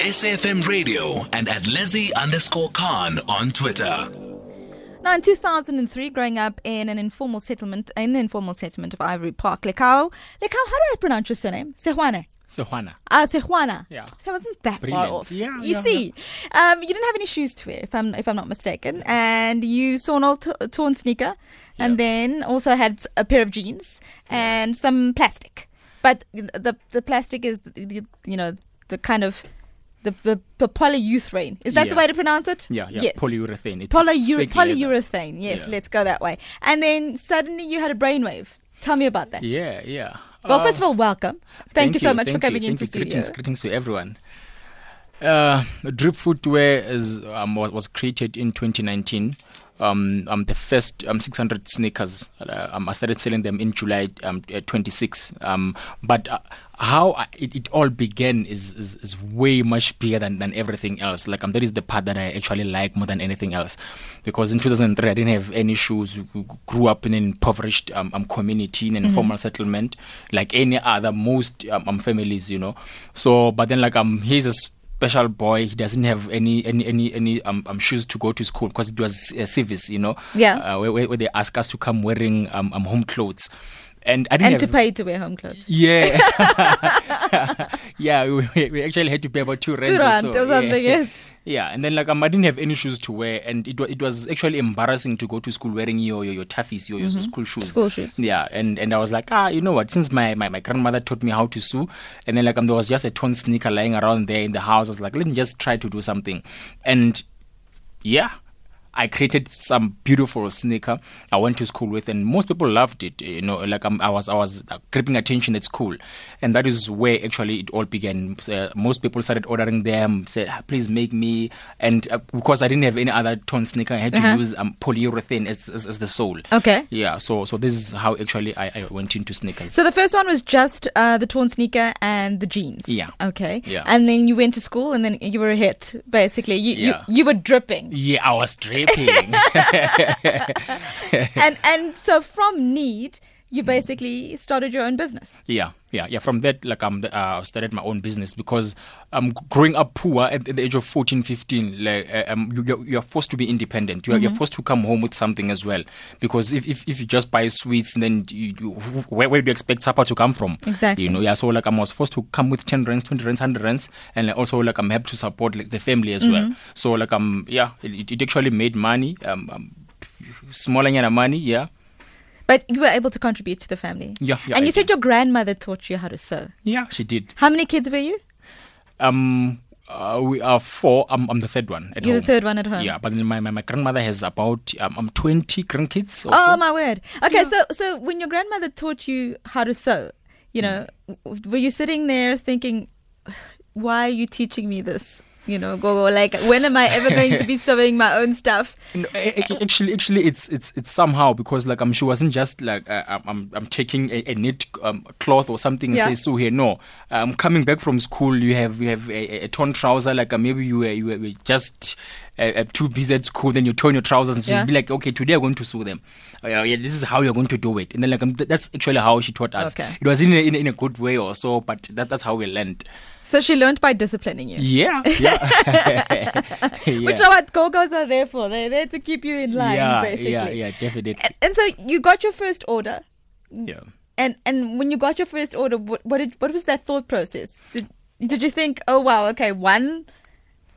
SAFM Radio and at Lizzie underscore Khan on Twitter. Now, in 2003, growing up in an informal settlement, in the informal settlement of Ivory Park, Lekau, Lekau, how do I pronounce your surname? Sehoana. Sehoana. Ah, Sehoana. Yeah. So I wasn't that Brilliant. far off. Yeah, You yeah, see, um, you didn't have any shoes to wear, if I'm if I'm not mistaken, and you saw an old t- torn sneaker, and Yeah. then also had a pair of jeans and some plastic. But the the plastic is the, the, you know the kind of the the, the polyurethane. Is that the way to pronounce it? Yeah, yeah. Yes. Polyurethane. It's, Polyure- leather. polyurethane. Yes, Yeah. let's go that way. And then suddenly you had a brainwave. Tell me about that. Yeah, yeah. Well, Uh, first of all, welcome. Thank, you so much for coming into thank you. studio. Greetings, greetings to everyone. Uh, Drip Footwear is um, was, was created in 2019. Um, um, the first um, 600 sneakers. Uh, um, I started selling them in July um, uh, 26. Um, but uh, how I, it, it all began is, is, is way much bigger than, than everything else. Like um, that is the part that I actually like more than anything else, because in 2003 I didn't have any shoes. We grew up in an impoverished um, um, community in an informal settlement, like any other most um, um, families, you know. So, but then like um, he's a special boy. He doesn't have any any any any um, um shoes to go to school because it was uh, civis, you know. Yeah. Uh, where, where they ask us to come wearing um, um home clothes, and I didn't and to have, pay to wear home clothes. yeah, yeah. We, we actually had to pay about two rands or rand so. or something, yeah. yes. Yeah, and then like um, I didn't have any shoes to wear, and it was it was actually embarrassing to go to school wearing your your, your Toughees, your, your school shoes. Mm-hmm. School shoes. Yeah, and and I was like, ah, you know what? Since my, my, my grandmother taught me how to sew, and then like um, there was just a torn sneaker lying around there in the house. I was like, let me just try to do something, and yeah. I created some beautiful sneaker. I went to school with, and most people loved it. You know, like um, I was, I was uh, gripping attention at school, and that is where actually it all began. Uh, most people started ordering them. Said, "Ah, "Please make me," and uh, because I didn't have any other torn sneaker, I had to Uh-huh. use um, polyurethane as, as, as the sole. Okay. Yeah. So, so this is how actually I, I went into sneakers. So the first one was just uh, the torn sneaker and the jeans. Yeah. Okay. Yeah. And then you went to school, and then you were a hit. Basically, you Yeah. you, you were dripping. yeah, I was and and so from need, you basically started your own business. Yeah, yeah, yeah. From that, like um, the, uh, I started my own business because I'm um, growing up poor at, at the age of 14, 15, like uh, um, you, you're, you're forced to be independent. You're, you're forced to come home with something as well. Because if, if, if you just buy sweets, then you, you, where, where do you expect supper to come from? Exactly. You know, yeah. So like I was forced to come with 10 rands, 20 rands, 100 rands, and like, also like I'm happy to support like the family as well. So like I'm yeah, it, it actually made money. Um, um smaller than money, yeah. But you were able to contribute to the family. Yeah, yeah, and I you said did. your grandmother taught you how to sew. Yeah, she did. How many kids were you? Um, uh, we are four. I'm, I'm the third one at You're home. the third one at home. Yeah, but then my, my, my grandmother has about um, um 20 grandkids. Oh so. my word. Okay, so so when your grandmother taught you how to sew, you know, w- were you sitting there thinking, why are you teaching me this? You know, go go like when am I ever going to be sewing my own stuff? No, actually, actually, it's it's it's somehow because like um, she wasn't just like uh, I'm I'm taking a, a knit um, cloth or something Yeah. and say so here. No, I'm um, coming back from school, you have you have a, a torn trouser. Like uh, maybe you were you were just uh, uh, too busy at school, then you torn your trousers and Yeah. just be like, okay, today I'm going to sew them. Uh, yeah, this is how you're going to do it. And then like um, th- that's actually how she taught us. Okay. It was in a, in, in a good way or so, but that, that's how we learned. So she learned by disciplining you. Yeah, yeah, yeah. Which are what go-go's are there for. They're there to keep you in line, yeah, basically. yeah, yeah, definitely. And, and so you got your first order, Yeah. and and when you got your first order, what what, did, what was that thought process? Did did you think, oh wow, okay, one,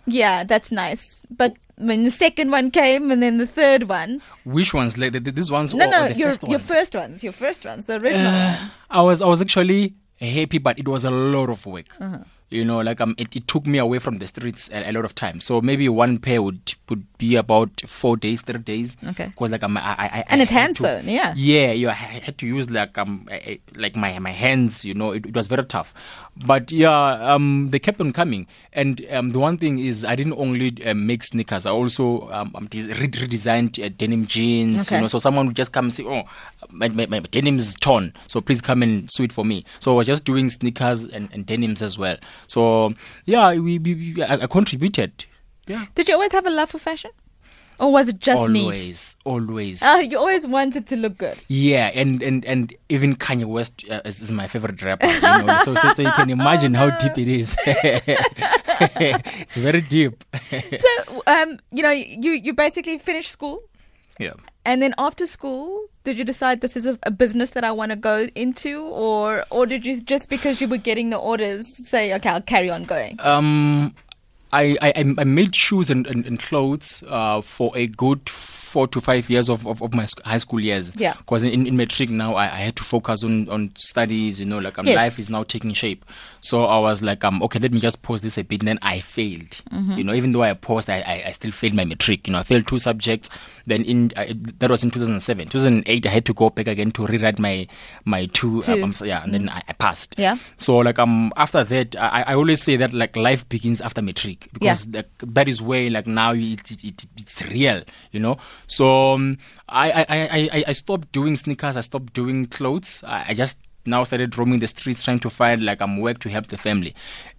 yeah, that's nice, but when the second one came and then the third one, Which ones? Like the, the, these ones? no, no, your first your ones? first ones, your first ones, the original ones. I was I was actually happy, but it was a lot of work. Uh-huh. You know, like um, it, it took me away from the streets a, a lot of time. So maybe one pair would would be about four days, three days. Okay. Because like um, I, I, I And I it's had hand to- yeah. Yeah, yeah. I had to use like um, a- like my my hands. You know, it, it was very tough. But yeah, um, they kept on coming. And um, the one thing is, I didn't only um, make sneakers. I also um, um, des- re- redesigned uh, denim jeans. Okay. You know, so someone would just come and say, "Oh, my, my, my denim is torn, so please come and sew it for me." So I was just doing sneakers and, and denims as well. So yeah, we, we, we I, I contributed. Yeah, Did you always have a love for fashion, or was it just need? always, always. Uh, you always wanted to look good. Yeah, and and and even Kanye West uh, is, is my favorite rapper. You know? so, so so you can imagine how deep it is. it's very deep. so, um, you know, you you basically finished school, yeah. and then after school, did you decide this is a, a business that I want to go into, or or did you just because you were getting the orders say, okay, I'll carry on going? Um, I, I, I made shoes and, and, and clothes uh, for a good four to five years of, of, of my high school years. Yeah. Because in, in matric now, I, I had to focus on, on studies, you know, like um, Yes. life is now taking shape. So I was like, um, okay, let me just pause this a bit. And then I failed. Mm-hmm. You know, even though I paused, I, I, I still failed my matric. You know, I failed two subjects. Then in I, that was in 2007. 2008, I had to go back again to rewrite my my two. Two. Um, um, yeah, and then I, I passed. Yeah. So like um after that, I, I always say that like life begins after matric because like, that is where like now it, it, it it's real, you know. So um, I, I, I, I stopped doing sneakers. I stopped doing clothes. I, I just now started roaming the streets trying to find like um work to help the family,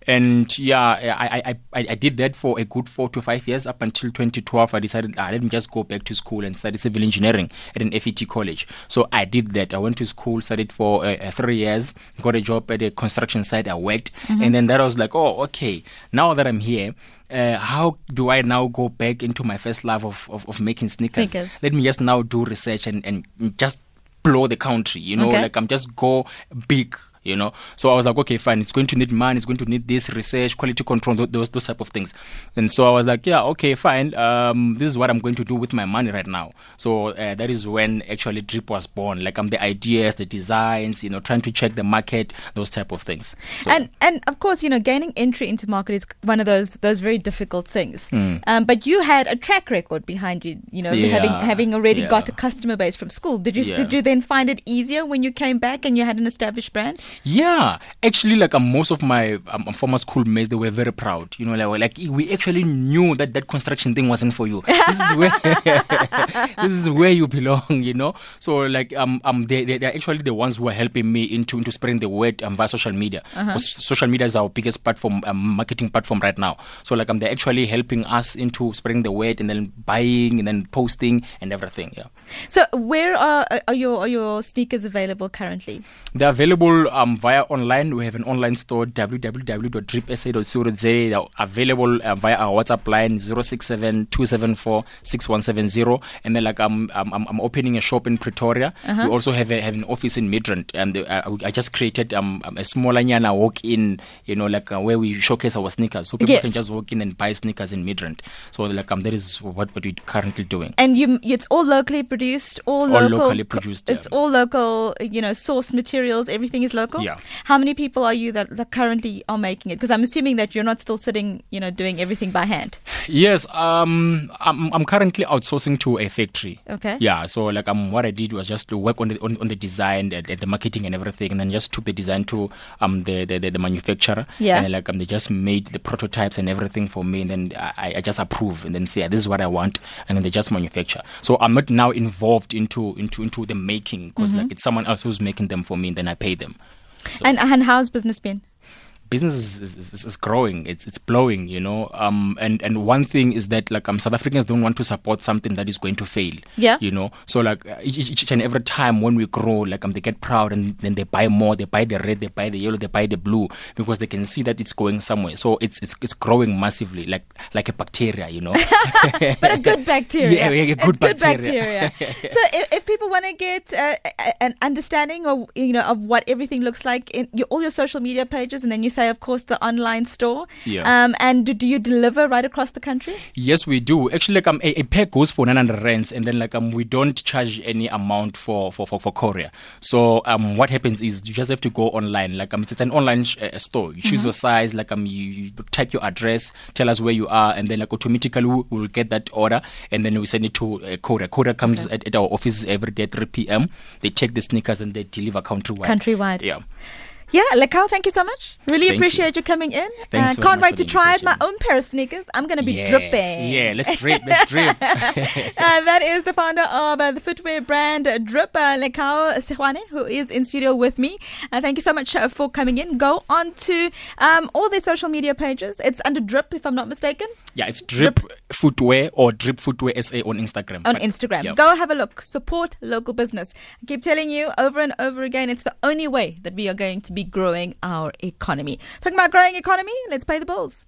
and yeah, I I, I, I did that for a good four to five years up until 2012. I decided ah, let me just go back to school and study civil engineering at an FET college. So I did that. I went to school, studied for uh, uh, three years, got a job at a construction site. I worked, and then that was like, oh, okay. Now that I'm here. Uh, how do I now go back into my first love of, of, of making sneakers? Sneakers. Let me just now do research and, and just blow the country, you know, Okay. like I'm just go big, you know. So I was like, okay, fine, it's going to need money, it's going to need this research, quality control, those those type of things. And so I was like, yeah, okay, fine. Um, this is what I'm going to do with my money right now. So uh, that is when actually Drip was born. Like I'm the ideas, the designs, you know, trying to check the market, those type of things. So, and and of course, you know, gaining entry into market is one of those those very difficult things. Hmm. Um, but you had a track record behind you, you know, having having already yeah. got a customer base from school. Did you Yeah. did you then find it easier when you came back and you had an established brand? Yeah, actually, like um, most of my um, former schoolmates, they were very proud. You know, like, like we actually knew that that construction thing wasn't for you. This is where this is where you belong. You know, so like um um they they they're actually the ones who are helping me into into spreading the word um, via social media. Because social media is our biggest platform, um, marketing platform right now. So like um they're actually helping us into spreading the word and then buying and then posting and everything. Yeah. So where are are your are your sneakers available currently? They're available um, via online. We have an online store, www.dripsa.co.za. They're available uh, via our WhatsApp line, 067-274-6170. And then, like, I'm, I'm, I'm opening a shop in Pretoria. We also have, a, have an office in Midrand. And uh, I just created um, um, a small nyana walk-in, you know, like uh, where we showcase our sneakers. So people Yes. can just walk in and buy sneakers in Midrand. So, like, um, that is what, what we're currently doing. And you, it's all locally produced, all, All local. locally produced, It's yeah. all local. You know, source materials. Everything is local. Yeah. How many people are you that, that currently are making it? Because I'm assuming that you're not still sitting, you know, doing everything by hand. Yes, um, I'm, I'm currently outsourcing to a factory. Okay. Yeah, so like um, what I did was just to work on the on, on the design, the, the marketing, and everything, and then just took the design to um the the, the, the manufacturer. Yeah. And like um, they just made the prototypes and everything for me, and then I, I just approve and then say yeah, this is what I want, and then they just manufacture. So I'm not now involved into into into the making because Mm-hmm. like it's someone else who's making them for me, and then I pay them. And and how's business been? Business is, is, is, growing it's it's blowing you know um and and one thing is that like um south africans don't want to support something that is going to fail Yeah. you know so like uh, each, each and every time when we grow like um they get proud and then they buy more they buy the red they buy the yellow they buy the blue because they can see that it's going somewhere so it's it's, it's growing massively like like a bacteria you know but a good bacteria. Yeah, yeah, a good bacteria. bacteria. so if, if people want to get uh, an understanding of you know of what everything looks like in your, all your social media pages, and then you say, of course, the online store. Yeah. Um, and do, do you deliver right across the country? Yes, we do. Actually, like um, a, a pair goes for 900 rands, and then like um, we don't charge any amount for for for, for courier. So um, what happens is you just have to go online. Like um, it's an online sh- uh, store. You choose your size. Like um, you, you type your address, tell us where you are, and then like automatically we will get that order, and then we send it to a courier. Courier comes at, at our office every day at 3 p.m. They take the sneakers and they deliver countrywide. Countrywide. Yeah. Yeah, Lekau, thank you so much. Really Thank appreciate you. coming in. Thanks uh, so can't wait to try out my own pair of sneakers. I'm going to be yeah. dripping. Yeah, let's drip. Let's drip. uh, that is the founder of uh, the footwear brand Drip, uh, Lekau Sehoana, who is in studio with me. Uh, thank you so much uh, for coming in. Go on to um, all their social media pages. It's under Drip, if I'm not mistaken, yeah, it's drip, footwear or drip footwear SA on Instagram. on But- Instagram. yeah. Go have a look. Support local business. I keep telling you over and over again, it's the only way that we are going to be growing our economy. Talking about growing economy, let's pay the bills.